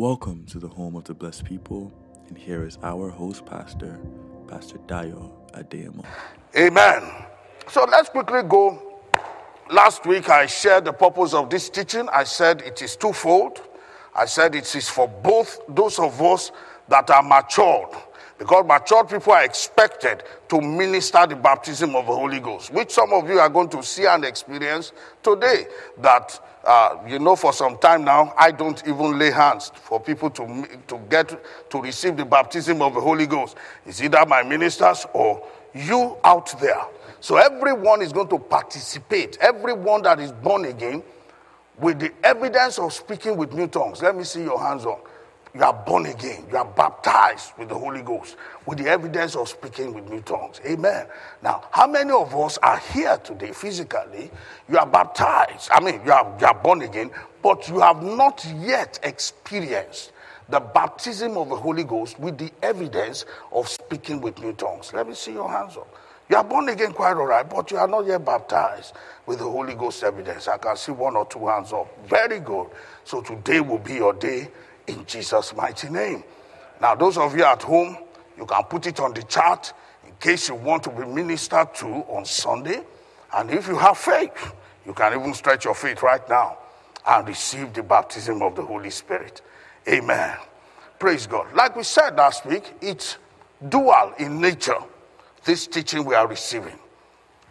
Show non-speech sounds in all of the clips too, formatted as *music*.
Welcome to the home of the blessed people, and here is our host pastor, Pastor Dayo Adeyemo. Amen. So let's quickly go. Last week I shared the purpose of this teaching. I said it is twofold. I said it is for both those of us that are matured, because matured people are expected to minister the baptism of the Holy Ghost, which some of you are going to see and experience today. That uh, you know, for some time now, I don't even lay hands for people to, to get to receive the baptism of the Holy Ghost. It's either my ministers or you out there. So everyone is going to participate. Everyone that is born again with the evidence of speaking with new tongues. Let me see your hands on. You are born again. You are baptized with the Holy Ghost with the evidence of speaking with new tongues. Amen. Now, how many of us are here today physically? You are baptized. I mean, you are, you are born again, but you have not yet experienced the baptism of the Holy Ghost with the evidence of speaking with new tongues. Let me see your hands up. You are born again quite all right, but you are not yet baptized with the Holy Ghost evidence. I can see one or two hands up. Very good. So today will be your day in Jesus' mighty name. Now, those of you at home, you can put it on the chart in case you want to be ministered to on Sunday. And if you have faith, you can even stretch your faith right now and receive the baptism of the Holy Spirit. Amen. Praise God. Like we said last week, it's dual in nature, this teaching we are receiving.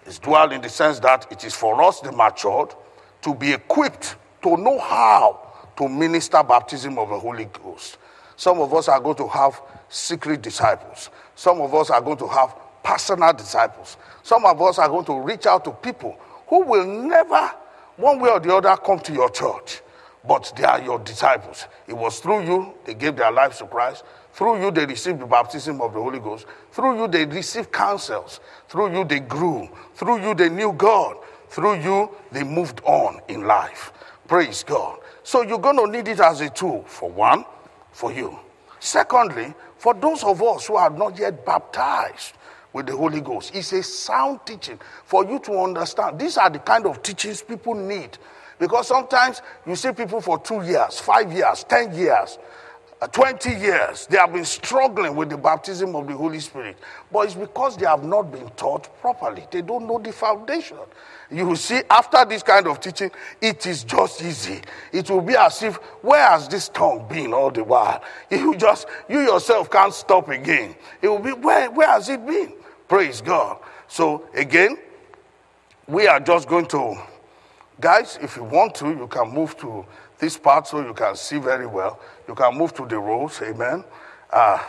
It's dual in the sense that it is for us, the matured, to be equipped to know how to minister baptism of the Holy Ghost. Some of us are going to have secret disciples. Some of us are going to have personal disciples. Some of us are going to reach out to people who will never, one way or the other, come to your church, but they are your disciples. It was through you they gave their lives to Christ. Through you they received the baptism of the Holy Ghost. Through you they received counsels. Through you they grew. Through you they knew God. Through you they moved on in life. Praise God. So you're going to need it as a tool, for one, for you. Secondly, for those of us who are not yet baptized with the Holy Ghost, it's a sound teaching for you to understand. These are the kind of teachings people need. Because sometimes you see people for two years, five years, ten years, 20 years, they have been struggling with the baptism of the Holy Spirit. But it's because they have not been taught properly. They don't know the foundation. You will see, after this kind of teaching, it is just easy. It will be as if, where has this tongue been all the while? *laughs* You just, you yourself can't stop again. It will be, where, where has it been? Praise God. So, again, we are just going to, guys, if you want to, you can move to this part so you can see very well. You can move to the rows, amen. Uh,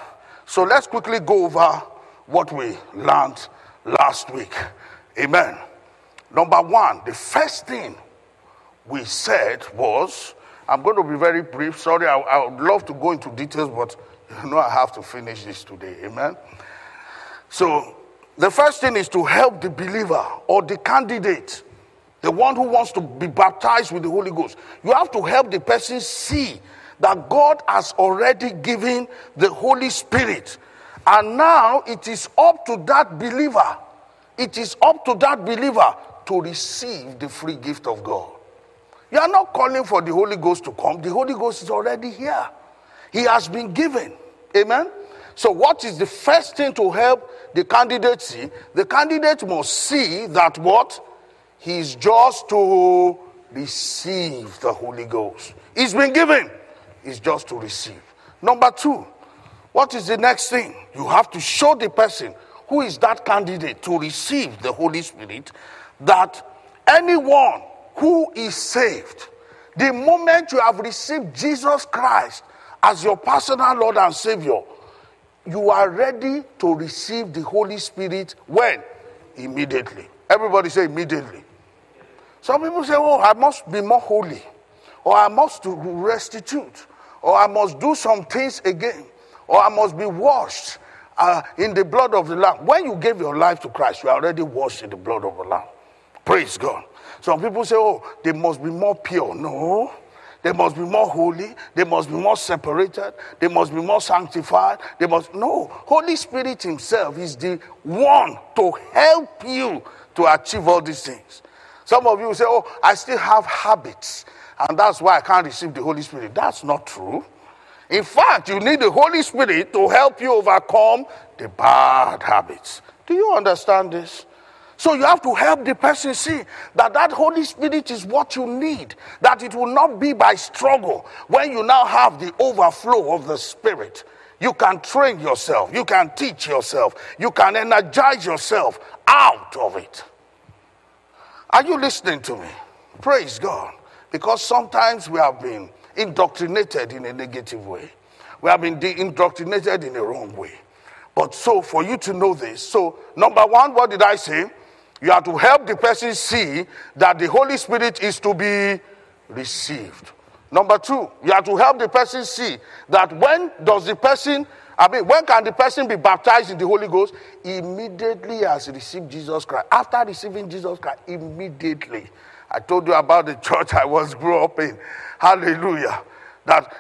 so let's quickly go over what we learned last week, amen. Number one, the first thing we said was, I'm going to be very brief. Sorry, I, I would love to go into details, but *laughs* you know I have to finish this today, amen. So the first thing is to help the believer or the candidate the one who wants to be baptized with the Holy Ghost. You have to help the person see that God has already given the Holy Spirit. And now it is up to that believer, it is up to that believer to receive the free gift of God. You are not calling for the Holy Ghost to come, the Holy Ghost is already here. He has been given. Amen. So, what is the first thing to help the candidate see? The candidate must see that what? He's just to receive the Holy Ghost. He's been given. He's just to receive. Number two, what is the next thing? You have to show the person who is that candidate to receive the Holy Spirit that anyone who is saved, the moment you have received Jesus Christ as your personal Lord and Savior, you are ready to receive the Holy Spirit when? Immediately. Everybody say immediately. Some people say, oh, I must be more holy, or I must restitute, or I must do some things again, or I must be washed uh, in the blood of the Lamb. When you gave your life to Christ, you are already washed in the blood of the Lamb. Praise God. Some people say, oh, they must be more pure. No. They must be more holy. They must be more separated. They must be more sanctified. They must. No. Holy Spirit Himself is the one to help you to achieve all these things. Some of you say, Oh, I still have habits, and that's why I can't receive the Holy Spirit. That's not true. In fact, you need the Holy Spirit to help you overcome the bad habits. Do you understand this? So you have to help the person see that that Holy Spirit is what you need, that it will not be by struggle. When you now have the overflow of the Spirit, you can train yourself, you can teach yourself, you can energize yourself out of it. Are you listening to me? Praise God. Because sometimes we have been indoctrinated in a negative way, we have been de- indoctrinated in a wrong way. But so, for you to know this, so number one, what did I say? You have to help the person see that the Holy Spirit is to be received. Number two, you have to help the person see that when does the person, I mean, when can the person be baptized in the Holy Ghost? Immediately as received Jesus Christ. After receiving Jesus Christ, immediately. I told you about the *laughs* church I was grew up in. Hallelujah. That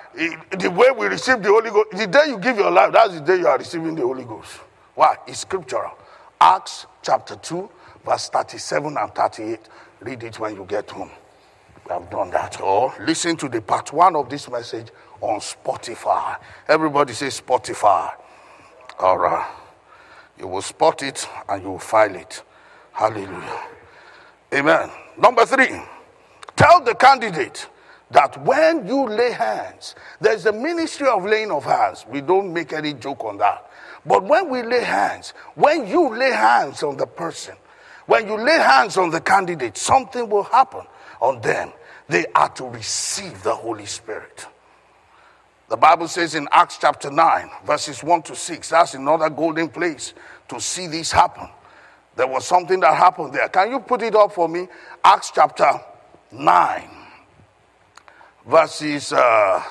the way we receive the Holy Ghost, the day you give your life, that's the day you are receiving the Holy Ghost. Why? It's scriptural. Acts chapter 2, verse 37 and 38. Read it when you get home. We have done that. Or listen to the part one of this message on Spotify. Everybody say Spotify. All right. You will spot it and you will file it. Hallelujah. Amen. Number three, tell the candidate that when you lay hands, there's a ministry of laying of hands. We don't make any joke on that. But when we lay hands, when you lay hands on the person, when you lay hands on the candidate, something will happen on them. They are to receive the Holy Spirit. The Bible says in Acts chapter 9, verses 1 to 6, that's another golden place to see this happen. There was something that happened there. Can you put it up for me? Acts chapter 9, verses, uh,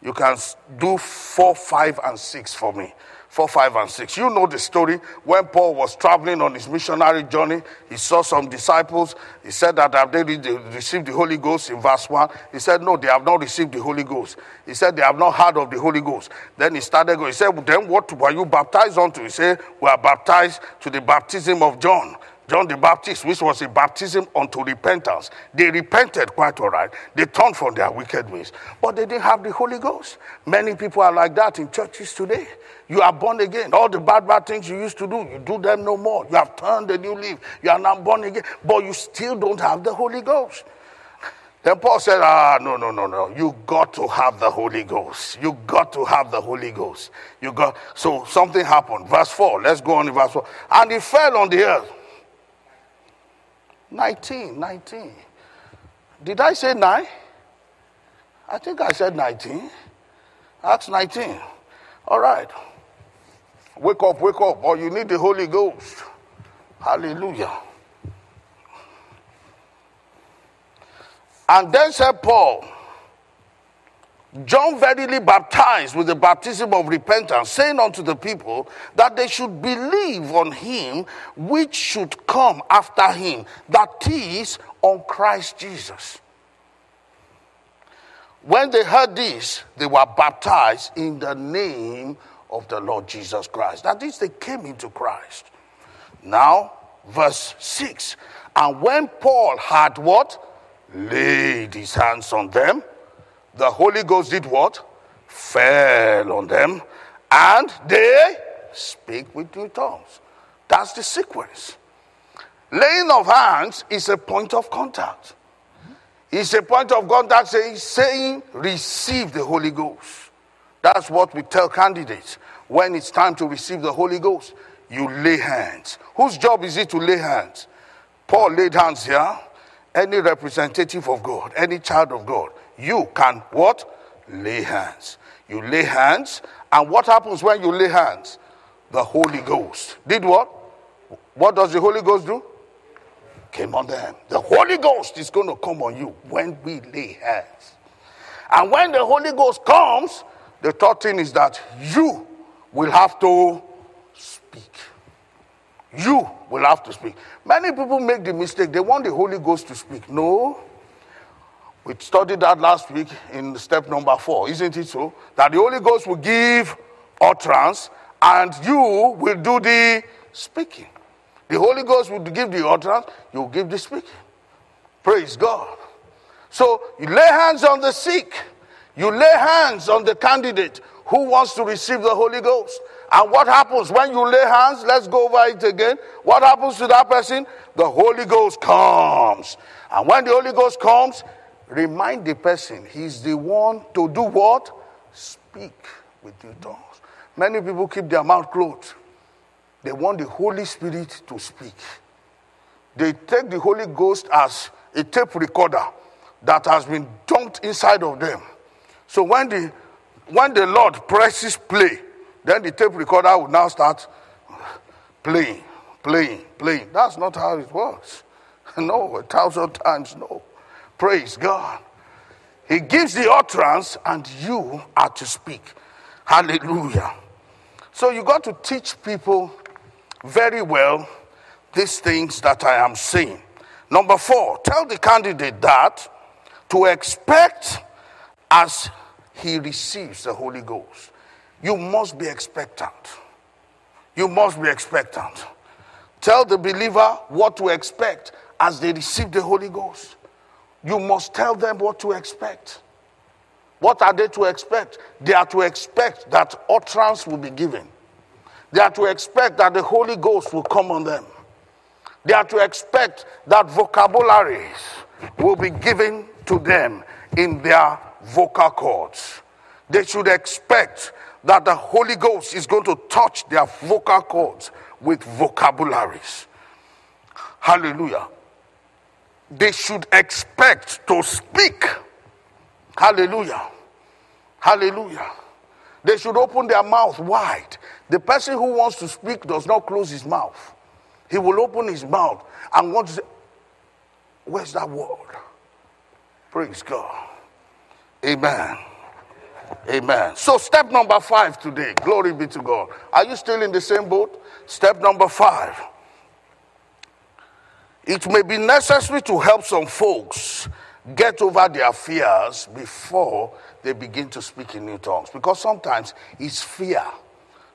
you can do 4, 5, and 6 for me. 4, 5, and 6. You know the story. When Paul was traveling on his missionary journey, he saw some disciples. He said that have they received the Holy Ghost in verse 1? He said, No, they have not received the Holy Ghost. He said, They have not heard of the Holy Ghost. Then he started going. He said, Then what were you baptized unto? He said, We are baptized to the baptism of John. John the Baptist, which was a baptism unto repentance. They repented quite all right. They turned from their wicked ways, but they didn't have the Holy Ghost. Many people are like that in churches today. You are born again. All the bad, bad things you used to do, you do them no more. You have turned a new leaf. You are now born again, but you still don't have the Holy Ghost. Then Paul said, Ah, no, no, no, no. You got to have the Holy Ghost. You got to have the Holy Ghost. You got so something happened. Verse 4. Let's go on in verse 4. And he fell on the earth. 19, 19. Did I say 9? I think I said 19. Acts 19. All right. Wake up, wake up, or you need the Holy Ghost. Hallelujah. And then said Paul, John verily baptized with the baptism of repentance, saying unto the people that they should believe on him which should come after him, that is, on Christ Jesus. When they heard this, they were baptized in the name of the Lord Jesus Christ. That is, they came into Christ. Now, verse 6 And when Paul had what? Laid his hands on them the Holy Ghost did what? Fell on them, and they speak with new tongues. That's the sequence. Laying of hands is a point of contact. It's a point of contact saying, saying, receive the Holy Ghost. That's what we tell candidates. When it's time to receive the Holy Ghost, you lay hands. Whose job is it to lay hands? Paul laid hands here. Any representative of God, any child of God, you can what? Lay hands. You lay hands, and what happens when you lay hands? The Holy Ghost did what? What does the Holy Ghost do? Came on them. The Holy Ghost is going to come on you when we lay hands. And when the Holy Ghost comes, the third thing is that you will have to speak. You will have to speak. Many people make the mistake, they want the Holy Ghost to speak. No. We studied that last week in step number four, isn't it so? That the Holy Ghost will give utterance and you will do the speaking. The Holy Ghost will give the utterance, you give the speaking. Praise God. So you lay hands on the sick, You lay hands on the candidate who wants to receive the Holy Ghost. And what happens when you lay hands? Let's go over it again. What happens to that person? The Holy Ghost comes. And when the Holy Ghost comes, remind the person he's the one to do what? Speak with new tongues. Many people keep their mouth closed. They want the Holy Spirit to speak. They take the Holy Ghost as a tape recorder that has been dumped inside of them. So when the when the Lord presses play, then the tape recorder will now start playing, playing, playing. That's not how it works. *laughs* No, a thousand times no. Praise God. He gives the utterance, and you are to speak. Hallelujah. So you got to teach people very well these things that I am saying. Number four, tell the candidate that to expect as he receives the Holy Ghost. You must be expectant. You must be expectant. Tell the believer what to expect as they receive the Holy Ghost. You must tell them what to expect. What are they to expect? They are to expect that utterance will be given. They are to expect that the Holy Ghost will come on them. They are to expect that vocabularies will be given to them in their vocal cords. They should expect that the Holy Ghost is going to touch their vocal cords with vocabularies. Hallelujah. They should expect to speak. Hallelujah. Hallelujah. They should open their mouth wide. The person who wants to speak does not close his mouth. He will open his mouth and want to say, Where's that word? Praise God. Amen. Amen. So, step number five today. Glory be to God. Are you still in the same boat? Step number five. It may be necessary to help some folks get over their fears before they begin to speak in new tongues. Because sometimes it's fear.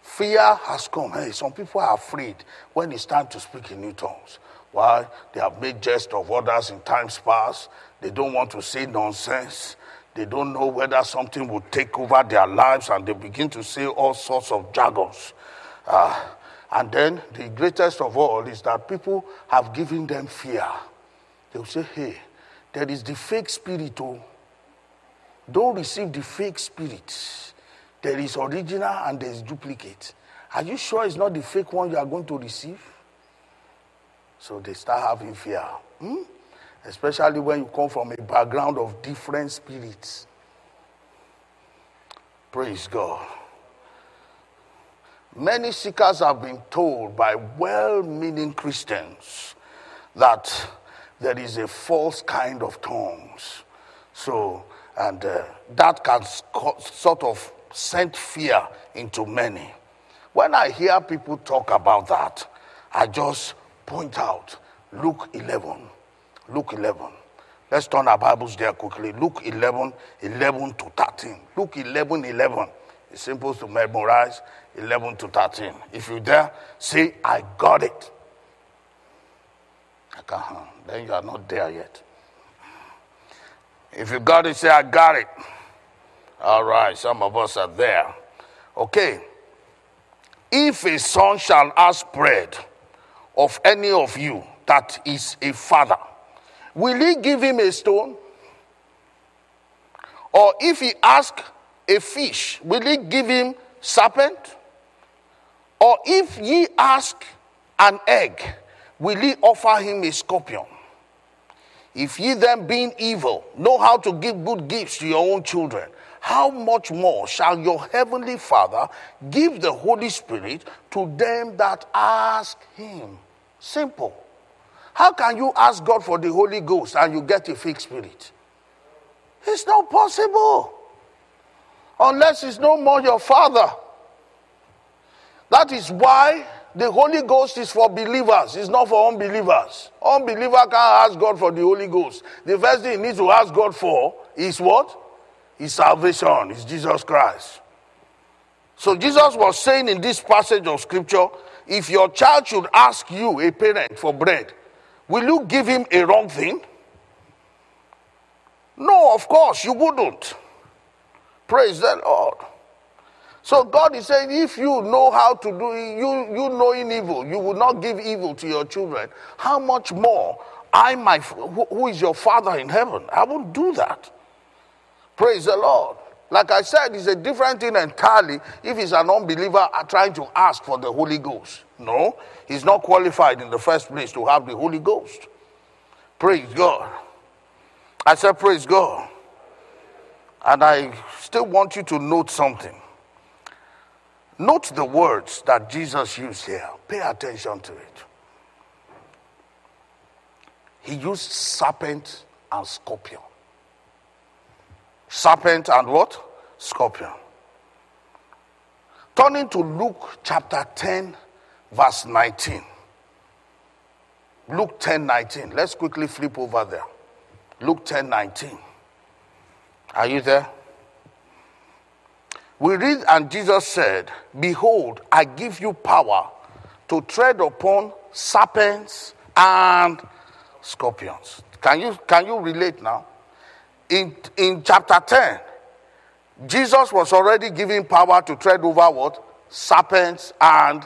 Fear has come. Hey, some people are afraid when it's time to speak in new tongues. Why? They have made jest of others in times past. They don't want to say nonsense. They don't know whether something will take over their lives and they begin to say all sorts of jargons. Uh, and then the greatest of all is that people have given them fear. They'll say, hey, there is the fake spirit. Oh. Don't receive the fake spirit. There is original and there is duplicate. Are you sure it's not the fake one you are going to receive? So they start having fear. Hmm? especially when you come from a background of different spirits. Praise God. Many seekers have been told by well meaning Christians that there is a false kind of tongues. So, and uh, that can sort of send fear into many. When I hear people talk about that, I just point out Luke 11 Luke 11. Let's turn our Bibles there quickly. Luke 11, 11 to 13. Luke 11, 11. It's simple to memorize 11 to 13. If you dare, say, I got it. Then you are not there yet. If you got it, say, I got it. All right, some of us are there. Okay. If a son shall ask bread of any of you that is a father, will he give him a stone? Or if he ask a fish, will he give him serpent? Or if ye ask an egg, will he offer him a scorpion? If ye then, being evil, know how to give good gifts to your own children, how much more shall your heavenly Father give the Holy Spirit to them that ask him? Simple. How can you ask God for the Holy Ghost and you get a fake spirit? It's not possible. Unless it's no more your father. That is why the Holy Ghost is for believers, it's not for unbelievers. Unbeliever can't ask God for the Holy Ghost. The first thing he needs to ask God for is what? Is salvation, is Jesus Christ. So Jesus was saying in this passage of scripture, if your child should ask you, a parent, for bread, Will you give him a wrong thing? No, of course, you wouldn't. Praise the Lord. So God is saying, if you know how to do you you knowing evil, you will not give evil to your children. How much more I my who is your Father in heaven? I won't do that. Praise the Lord. Like I said, it's a different thing entirely if he's an unbeliever trying to ask for the Holy Ghost. No, he's not qualified in the first place to have the Holy Ghost. Praise God. I said, Praise God. And I still want you to note something. Note the words that Jesus used here. Pay attention to it. He used serpent and scorpion. Serpent and what? Scorpion. Turning to Luke chapter 10, verse 19. Luke 10 19. Let's quickly flip over there. Luke 10 19. Are you there? We read, and Jesus said, Behold, I give you power to tread upon serpents and scorpions. Can you, can you relate now? In, in chapter 10, Jesus was already giving power to tread over what? Serpents and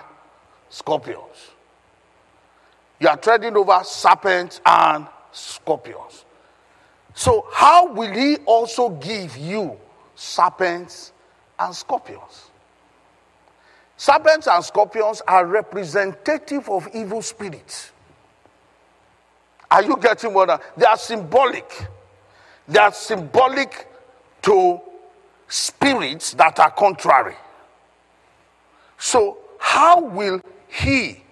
scorpions. You are treading over serpents and scorpions. So, how will he also give you serpents and scorpions? Serpents and scorpions are representative of evil spirits. Are you getting what? I, They are symbolic. They are symbolic to spirits that are contrary. So, how will he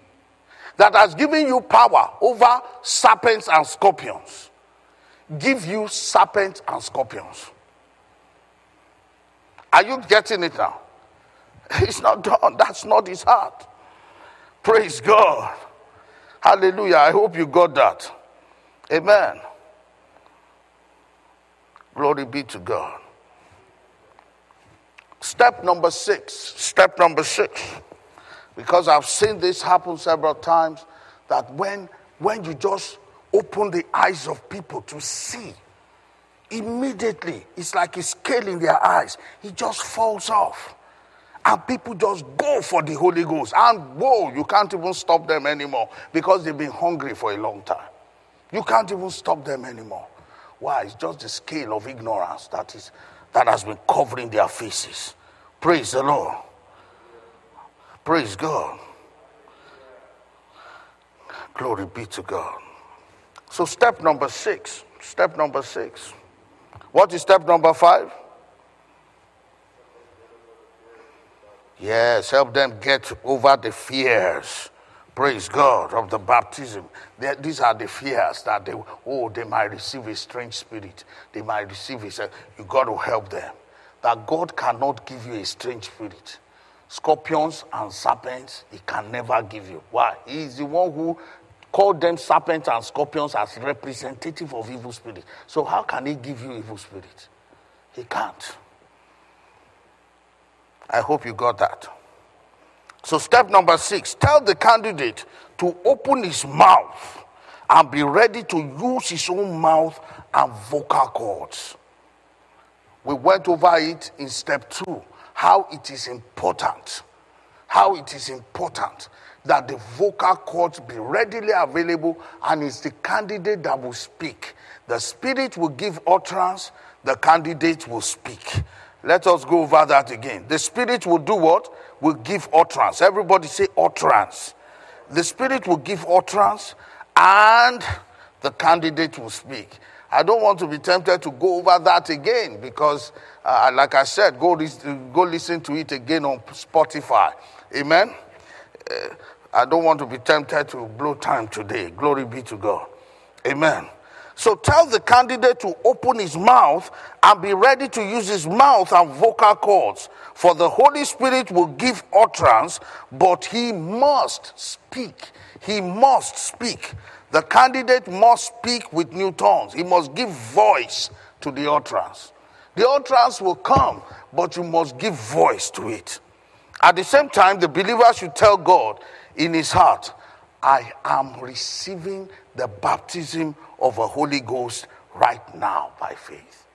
that has given you power over serpents and scorpions give you serpents and scorpions? Are you getting it now? *laughs* It's not done. That's not his heart. Praise God. Hallelujah. I hope you got that. Amen. Glory be to God. Step number six. Step number six. Because I've seen this happen several times that when, when you just open the eyes of people to see, immediately it's like a scale in their eyes, it just falls off. And people just go for the Holy Ghost. And whoa, you can't even stop them anymore because they've been hungry for a long time. You can't even stop them anymore. Why? It's just the scale of ignorance that is that has been covering their faces. Praise the Lord. Praise God. Glory be to God. So, step number six. Step number six. What is step number five? Yes, help them get over the fears. Praise God of the baptism. These are the fears that they, oh, they might receive a strange spirit. They might receive a, you got to help them. That God cannot give you a strange spirit scorpions and serpents, he can never give you. Why? He is the one who called them serpents and scorpions as representative of evil spirit. So how can he give you evil spirit? He can't. I hope you got that. So, step number six tell the candidate to open his mouth and be ready to use his own mouth and vocal cords. We went over it in step two how it is important, how it is important that the vocal cords be readily available and it's the candidate that will speak. The spirit will give utterance, the candidate will speak. Let us go over that again. The spirit will do what? Will give utterance. Everybody say utterance. The spirit will give utterance and the candidate will speak. I don't want to be tempted to go over that again because, uh, like I said, go, go listen to it again on Spotify. Amen. Uh, I don't want to be tempted to blow time today. Glory be to God. Amen. So tell the candidate to open his mouth and be ready to use his mouth and vocal cords. For the Holy Spirit will give utterance, but he must speak. He must speak. The candidate must speak with new tongues. He must give voice to the utterance. The utterance will come, but you must give voice to it. At the same time, the believer should tell God in his heart, I am receiving the baptism of a Holy Ghost right now by faith.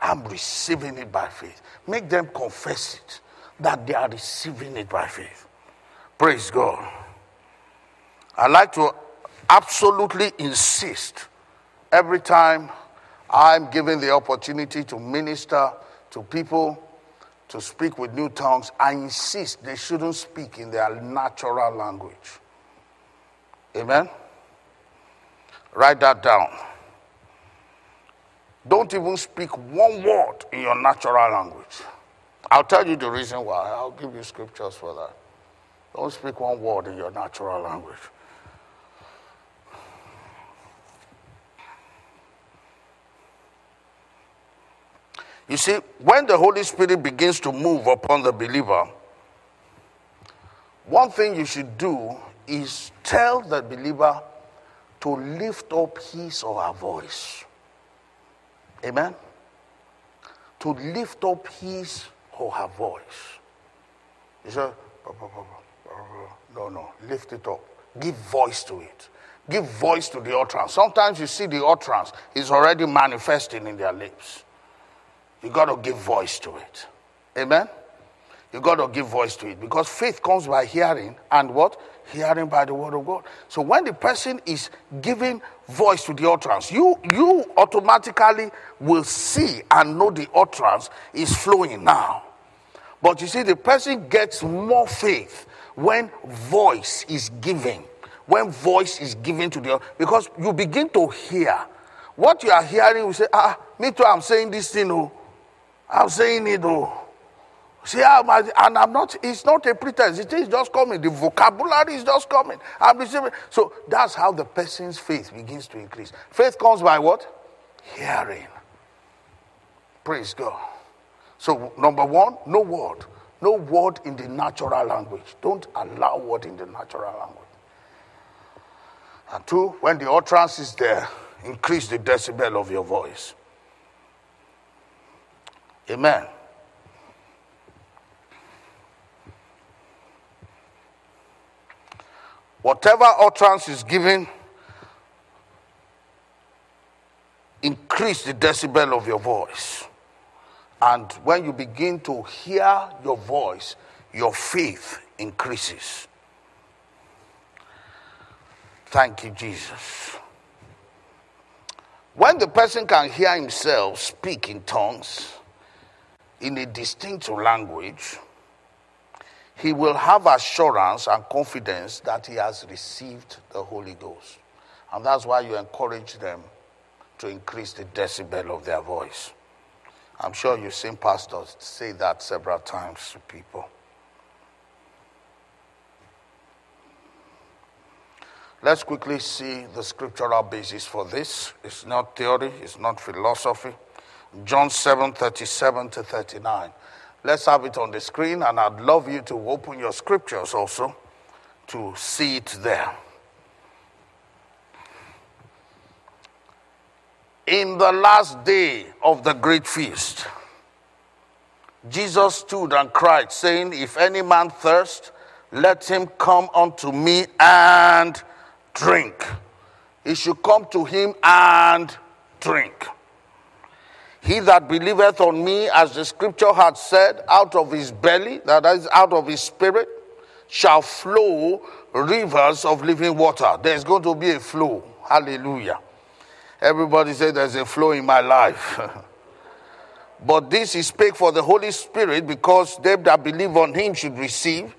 I'm receiving it by faith. Make them confess it that they are receiving it by faith. Praise God. I like to absolutely insist every time I'm given the opportunity to minister to people to speak with new tongues, I insist they shouldn't speak in their natural language. Amen? Write that down. Don't even speak one word in your natural language. I'll tell you the reason why. I'll give you scriptures for that. Don't speak one word in your natural language. You see, when the Holy Spirit begins to move upon the believer, one thing you should do is tell the believer to lift up his or her voice. Amen? To lift up his or her voice. You say, no, no, lift it up. Give voice to it. Give voice to the utterance. Sometimes you see the utterance is already manifesting in their lips. You got to give voice to it. Amen? You got to give voice to it because faith comes by hearing and what? Hearing by the word of God. So when the person is giving voice to the utterance, you you automatically will see and know the utterance is flowing now. But you see, the person gets more faith when voice is given. When voice is given to the because you begin to hear what you are hearing. You say, ah, me too. I'm saying this thing. Oh, I'm saying it. Oh. See, I'm, and I'm not, it's not a pretense. It is just coming. The vocabulary is just coming. I'm receiving. So that's how the person's faith begins to increase. Faith comes by what? Hearing. Praise God. So, number one, no word. No word in the natural language. Don't allow word in the natural language. And two, when the utterance is there, increase the decibel of your voice. Amen. Whatever utterance is given, increase the decibel of your voice. And when you begin to hear your voice, your faith increases. Thank you, Jesus. When the person can hear himself speak in tongues in a distinct language, he will have assurance and confidence that he has received the Holy Ghost. And that's why you encourage them to increase the decibel of their voice. I'm sure you've seen pastors say that several times to people. Let's quickly see the scriptural basis for this. It's not theory, it's not philosophy. John 7 37 to 39. Let's have it on the screen, and I'd love you to open your scriptures also to see it there. In the last day of the great feast, Jesus stood and cried, saying, If any man thirst, let him come unto me and drink. He should come to him and drink. He that believeth on me, as the scripture had said, out of his belly, that is, out of his spirit, shall flow rivers of living water. There's going to be a flow. Hallelujah. Everybody say there's a flow in my life. *laughs* but this is spake for the Holy Spirit, because them that believe on him should receive.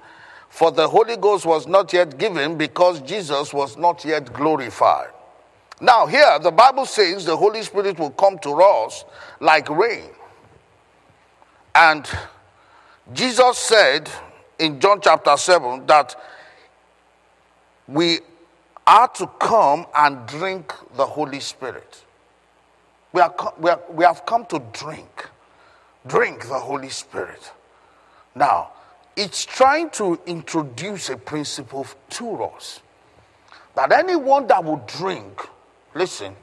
For the Holy Ghost was not yet given, because Jesus was not yet glorified. Now, here, the Bible says the Holy Spirit will come to us like rain. And Jesus said in John chapter 7 that we are to come and drink the Holy Spirit. We, are, we, are, we have come to drink. Drink the Holy Spirit. Now, it's trying to introduce a principle to us that anyone that will drink Listen,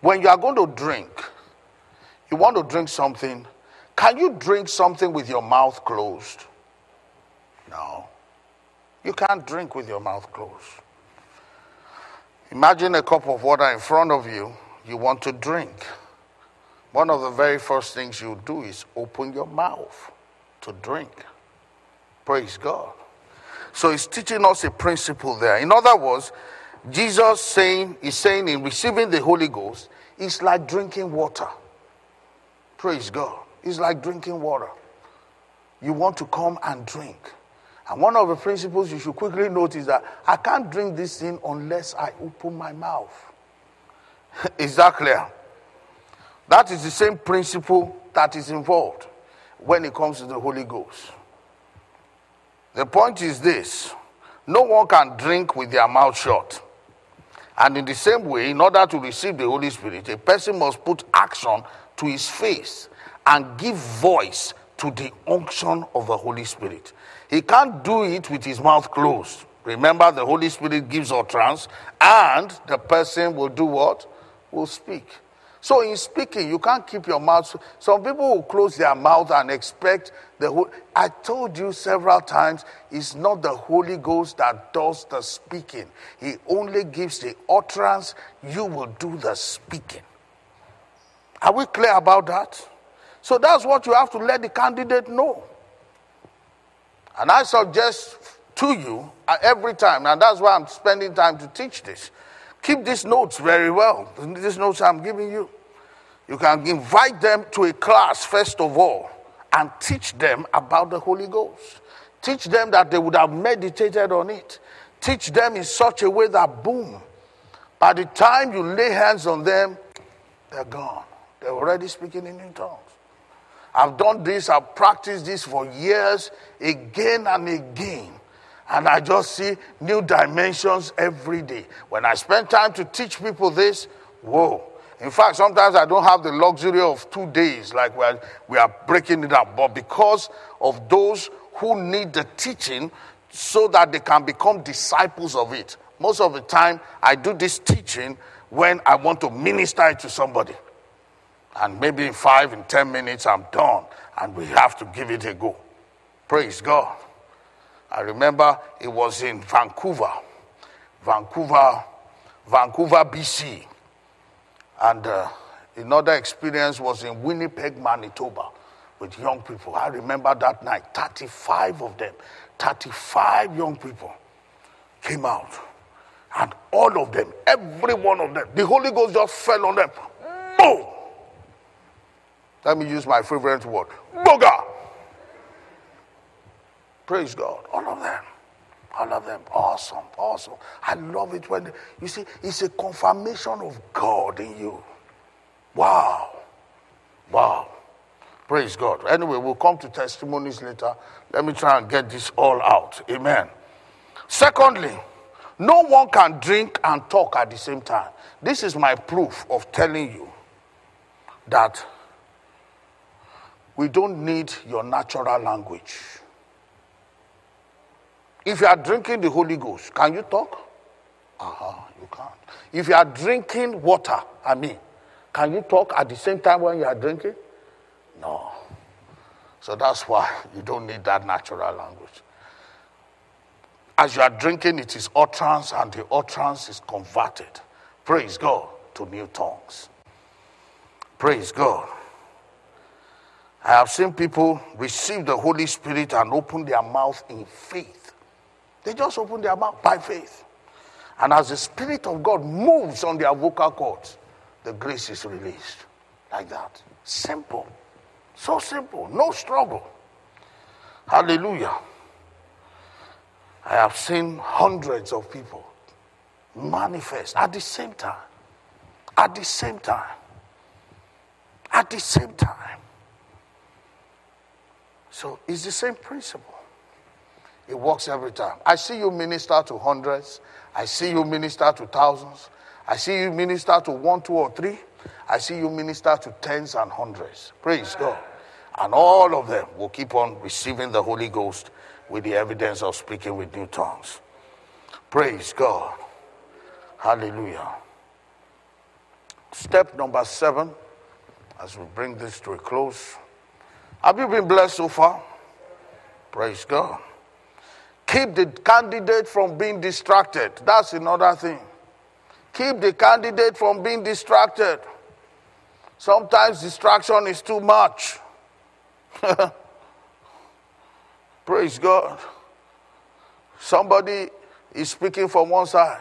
when you are going to drink, you want to drink something, can you drink something with your mouth closed? No. You can't drink with your mouth closed. Imagine a cup of water in front of you, you want to drink. one of the very first things you do is open your mouth to drink. Praise God. So he's teaching us a principle there. In other words, Jesus saying is saying in receiving the Holy Ghost, it's like drinking water. Praise God. It's like drinking water. You want to come and drink. And one of the principles you should quickly note is that I can't drink this thing unless I open my mouth. *laughs* is that clear? That is the same principle that is involved when it comes to the Holy Ghost. The point is this no one can drink with their mouth shut. And in the same way, in order to receive the Holy Spirit, a person must put action to his face and give voice to the unction of the Holy Spirit. He can't do it with his mouth closed. Remember, the Holy Spirit gives utterance, and the person will do what? Will speak. So, in speaking, you can't keep your mouth. Some people will close their mouth and expect the. I told you several times, it's not the Holy Ghost that does the speaking, He only gives the utterance. You will do the speaking. Are we clear about that? So, that's what you have to let the candidate know. And I suggest to you uh, every time, and that's why I'm spending time to teach this. Keep these notes very well. These notes I'm giving you. You can invite them to a class, first of all, and teach them about the Holy Ghost. Teach them that they would have meditated on it. Teach them in such a way that, boom, by the time you lay hands on them, they're gone. They're already speaking in new tongues. I've done this, I've practiced this for years, again and again. And I just see new dimensions every day. When I spend time to teach people this, whoa. In fact, sometimes I don't have the luxury of two days, like we are, we are breaking it up. But because of those who need the teaching so that they can become disciples of it, most of the time I do this teaching when I want to minister it to somebody. And maybe in five, in ten minutes, I'm done, and we have to give it a go. Praise God. I remember it was in Vancouver, Vancouver, Vancouver, BC. And uh, another experience was in Winnipeg, Manitoba, with young people. I remember that night, 35 of them, 35 young people came out. And all of them, every one of them, the Holy Ghost just fell on them. Boom! Let me use my favorite word. Booger! Praise God. All of them. All of them. Awesome. Awesome. I love it when, you see, it's a confirmation of God in you. Wow. Wow. Praise God. Anyway, we'll come to testimonies later. Let me try and get this all out. Amen. Secondly, no one can drink and talk at the same time. This is my proof of telling you that we don't need your natural language. If you are drinking the Holy Ghost, can you talk? Uh-huh, you can't. If you are drinking water, I mean, can you talk at the same time when you are drinking? No. So that's why you don't need that natural language. As you are drinking, it is utterance, and the utterance is converted. Praise God to new tongues. Praise God. I have seen people receive the Holy Spirit and open their mouth in faith. They just open their mouth by faith. And as the Spirit of God moves on their vocal cords, the grace is released. Like that. Simple. So simple. No struggle. Hallelujah. I have seen hundreds of people manifest at the same time. At the same time. At the same time. So it's the same principle. It works every time. I see you minister to hundreds. I see you minister to thousands. I see you minister to one, two, or three. I see you minister to tens and hundreds. Praise God. And all of them will keep on receiving the Holy Ghost with the evidence of speaking with new tongues. Praise God. Hallelujah. Step number seven, as we bring this to a close. Have you been blessed so far? Praise God. Keep the candidate from being distracted. That's another thing. Keep the candidate from being distracted. Sometimes distraction is too much. *laughs* Praise God. Somebody is speaking from one side.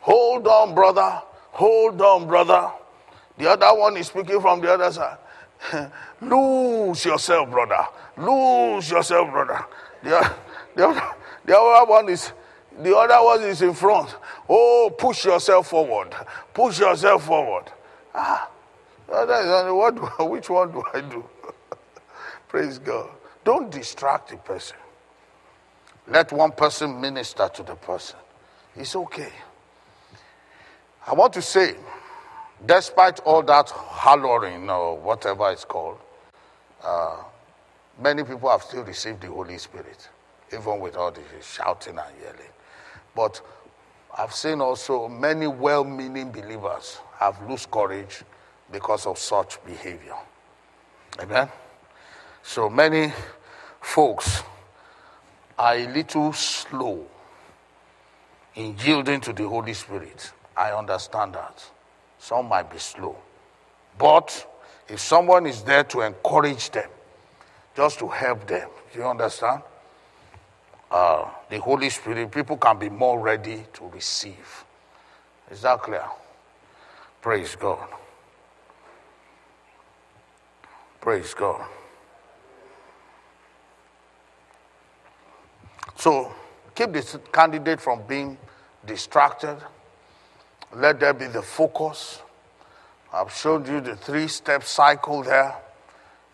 Hold on, brother. Hold on, brother. The other one is speaking from the other side. *laughs* Lose yourself, brother. Lose yourself, brother. The, *laughs* the, other, the other one is the other one is in front. Oh, push yourself forward. Push yourself forward. Ah, what do, which one do I do? *laughs* Praise God. Don't distract the person. Let one person minister to the person. It's okay. I want to say, despite all that hollering or whatever it's called, uh, many people have still received the Holy Spirit, even with all the shouting and yelling. But I've seen also many well meaning believers have lost courage because of such behavior. Amen? So many folks are a little slow in yielding to the Holy Spirit. I understand that. Some might be slow. But if someone is there to encourage them, just to help them, you understand? Uh, the Holy Spirit, people can be more ready to receive. Is that clear? Praise God. Praise God. So keep this candidate from being distracted. Let there be the focus. I've showed you the three step cycle there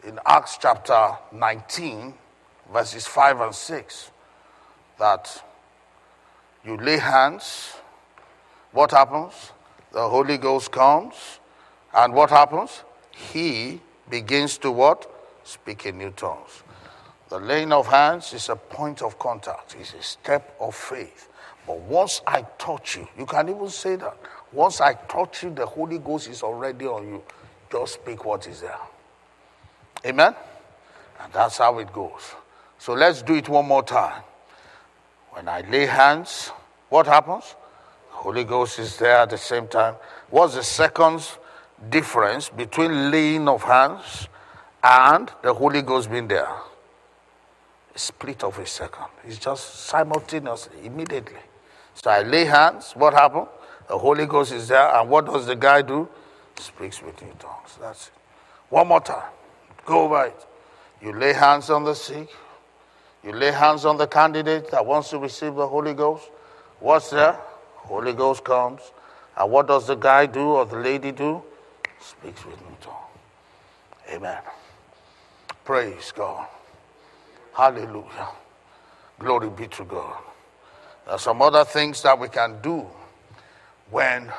in Acts chapter 19, verses 5 and 6. That you lay hands, what happens? The Holy Ghost comes, and what happens? He begins to what? Speak in new tongues. The laying of hands is a point of contact, it's a step of faith. But once I touch you, you can even say that. Once I touch you, the Holy Ghost is already on you. Just speak what is there. Amen? And that's how it goes. So let's do it one more time. When I lay hands, what happens? Holy Ghost is there at the same time. What's the second difference between laying of hands and the Holy Ghost being there? A split of a second. It's just simultaneously, immediately. So I lay hands, what happened? The Holy Ghost is there, and what does the guy do? Speaks with new tongues. That's it. One more time. Go over it. You lay hands on the sick. You lay hands on the candidate that wants to receive the Holy Ghost. What's there? Holy Ghost comes. And what does the guy do or the lady do? Speaks with new tongue. Amen. Praise God. Hallelujah. Glory be to God. There are some other things that we can do when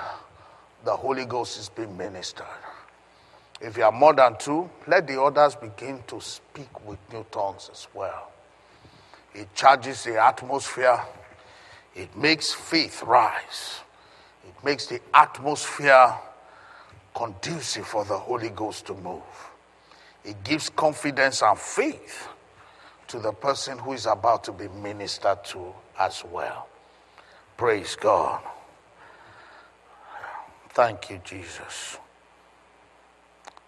the Holy Ghost is being ministered. If you are more than two, let the others begin to speak with new tongues as well. It charges the atmosphere, it makes faith rise, it makes the atmosphere conducive for the Holy Ghost to move. It gives confidence and faith to the person who is about to be ministered to as well. Praise God. Thank you, Jesus.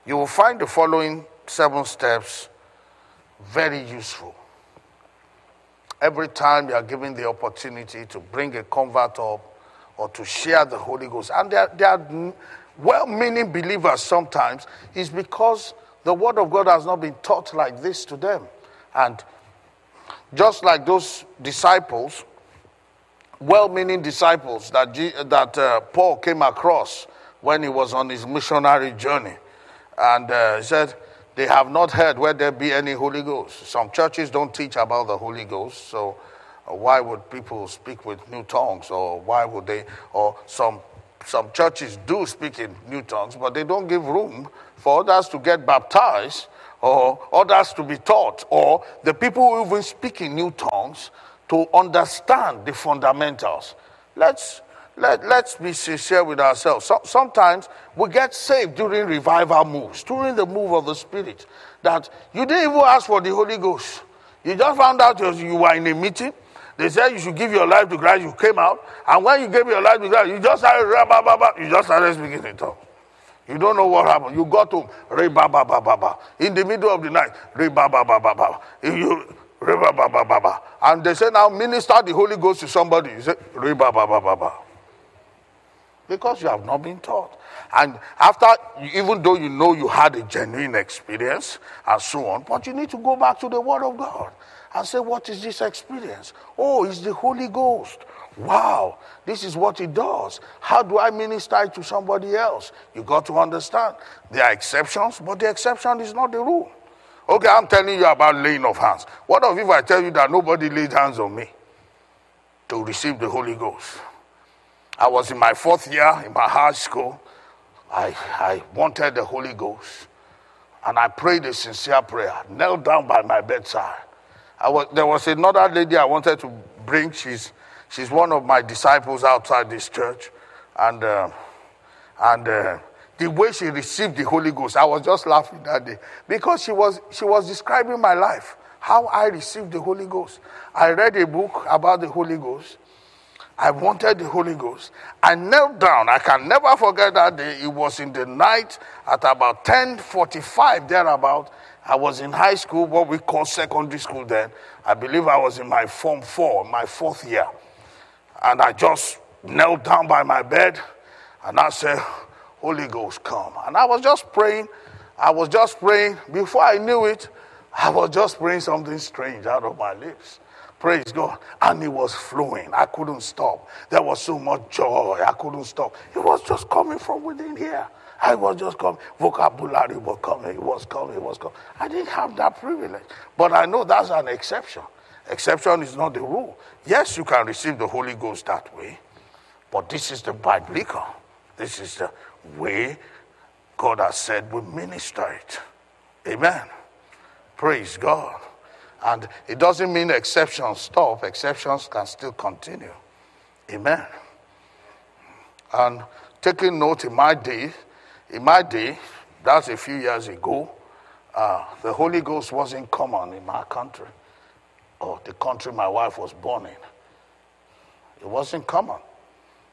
You will find the following seven steps very useful. Every time you are given the opportunity to bring a convert up or to share the Holy Ghost, and they are, they are well meaning believers sometimes, is because the Word of God has not been taught like this to them. And just like those disciples, well meaning disciples that, G, that uh, Paul came across when he was on his missionary journey. And uh, he said, They have not heard where there be any Holy Ghost. Some churches don't teach about the Holy Ghost, so uh, why would people speak with new tongues? Or why would they? Or some, some churches do speak in new tongues, but they don't give room for others to get baptized or others to be taught, or the people who even speak in new tongues to understand the fundamentals. Let's, let, let's be sincere with ourselves. So, sometimes we get saved during revival moves, during the move of the Spirit, that you didn't even ask for the Holy Ghost. You just found out you were in a meeting. They said you should give your life to Christ. You came out, and when you gave your life to Christ, you just started, you just started speaking in tongues. You don't know what happened. You got home. In the middle of the night. You. And they say now minister the Holy Ghost to somebody. You say. Because you have not been taught. And after, even though you know you had a genuine experience and so on, but you need to go back to the Word of God and say, What is this experience? Oh, it's the Holy Ghost. Wow, this is what it does. How do I minister to somebody else? You got to understand. There are exceptions, but the exception is not the rule. Okay, I'm telling you about laying of hands. What if I tell you that nobody laid hands on me to receive the Holy Ghost? I was in my fourth year in my high school. I, I wanted the Holy Ghost. And I prayed a sincere prayer, knelt down by my bedside. I was, there was another lady I wanted to bring. She's, she's one of my disciples outside this church. And, uh, and uh, the way she received the Holy Ghost, I was just laughing that day because she was, she was describing my life, how I received the Holy Ghost. I read a book about the Holy Ghost. I wanted the Holy Ghost. I knelt down. I can never forget that day. It was in the night at about 10:45 thereabout. I was in high school, what we call secondary school then. I believe I was in my form four, my fourth year. And I just knelt down by my bed and I said, Holy Ghost, come. And I was just praying. I was just praying. Before I knew it, I was just praying something strange out of my lips. Praise God. And it was flowing. I couldn't stop. There was so much joy. I couldn't stop. It was just coming from within here. I was just coming. Vocabulary was coming. It was coming. It was coming. I didn't have that privilege. But I know that's an exception. Exception is not the rule. Yes, you can receive the Holy Ghost that way. But this is the biblical. This is the way God has said we minister it. Amen. Praise God. And it doesn't mean exceptions stop, exceptions can still continue. Amen. And taking note in my day, in my day, that's a few years ago, uh, the Holy Ghost wasn't common in my country or the country my wife was born in. It wasn't common.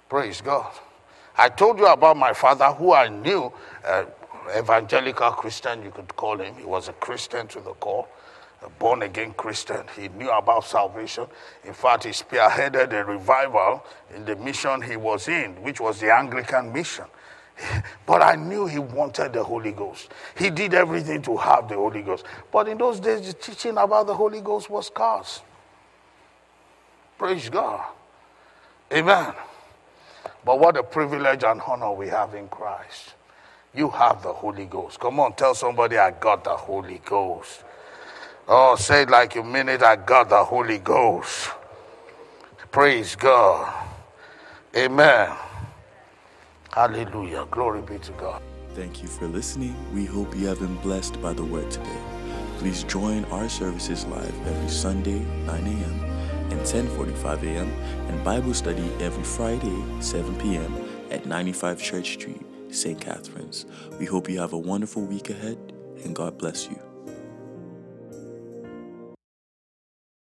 Praise God. I told you about my father, who I knew, uh, evangelical Christian, you could call him. He was a Christian to the core, a born again Christian. He knew about salvation. In fact, he spearheaded a revival in the mission he was in, which was the Anglican mission. *laughs* But I knew he wanted the Holy Ghost. He did everything to have the Holy Ghost. But in those days, the teaching about the Holy Ghost was scarce. Praise God. Amen. But what a privilege and honor we have in Christ. You have the Holy Ghost. Come on, tell somebody, I got the Holy Ghost. Oh, say it like you mean it, I got the Holy Ghost. Praise God. Amen. Hallelujah. Glory be to God. Thank you for listening. We hope you have been blessed by the word today. Please join our services live every Sunday, 9 a.m. and 10:45 a.m. and Bible study every Friday, 7 p.m. at 95 Church Street, St. Catharines. We hope you have a wonderful week ahead and God bless you.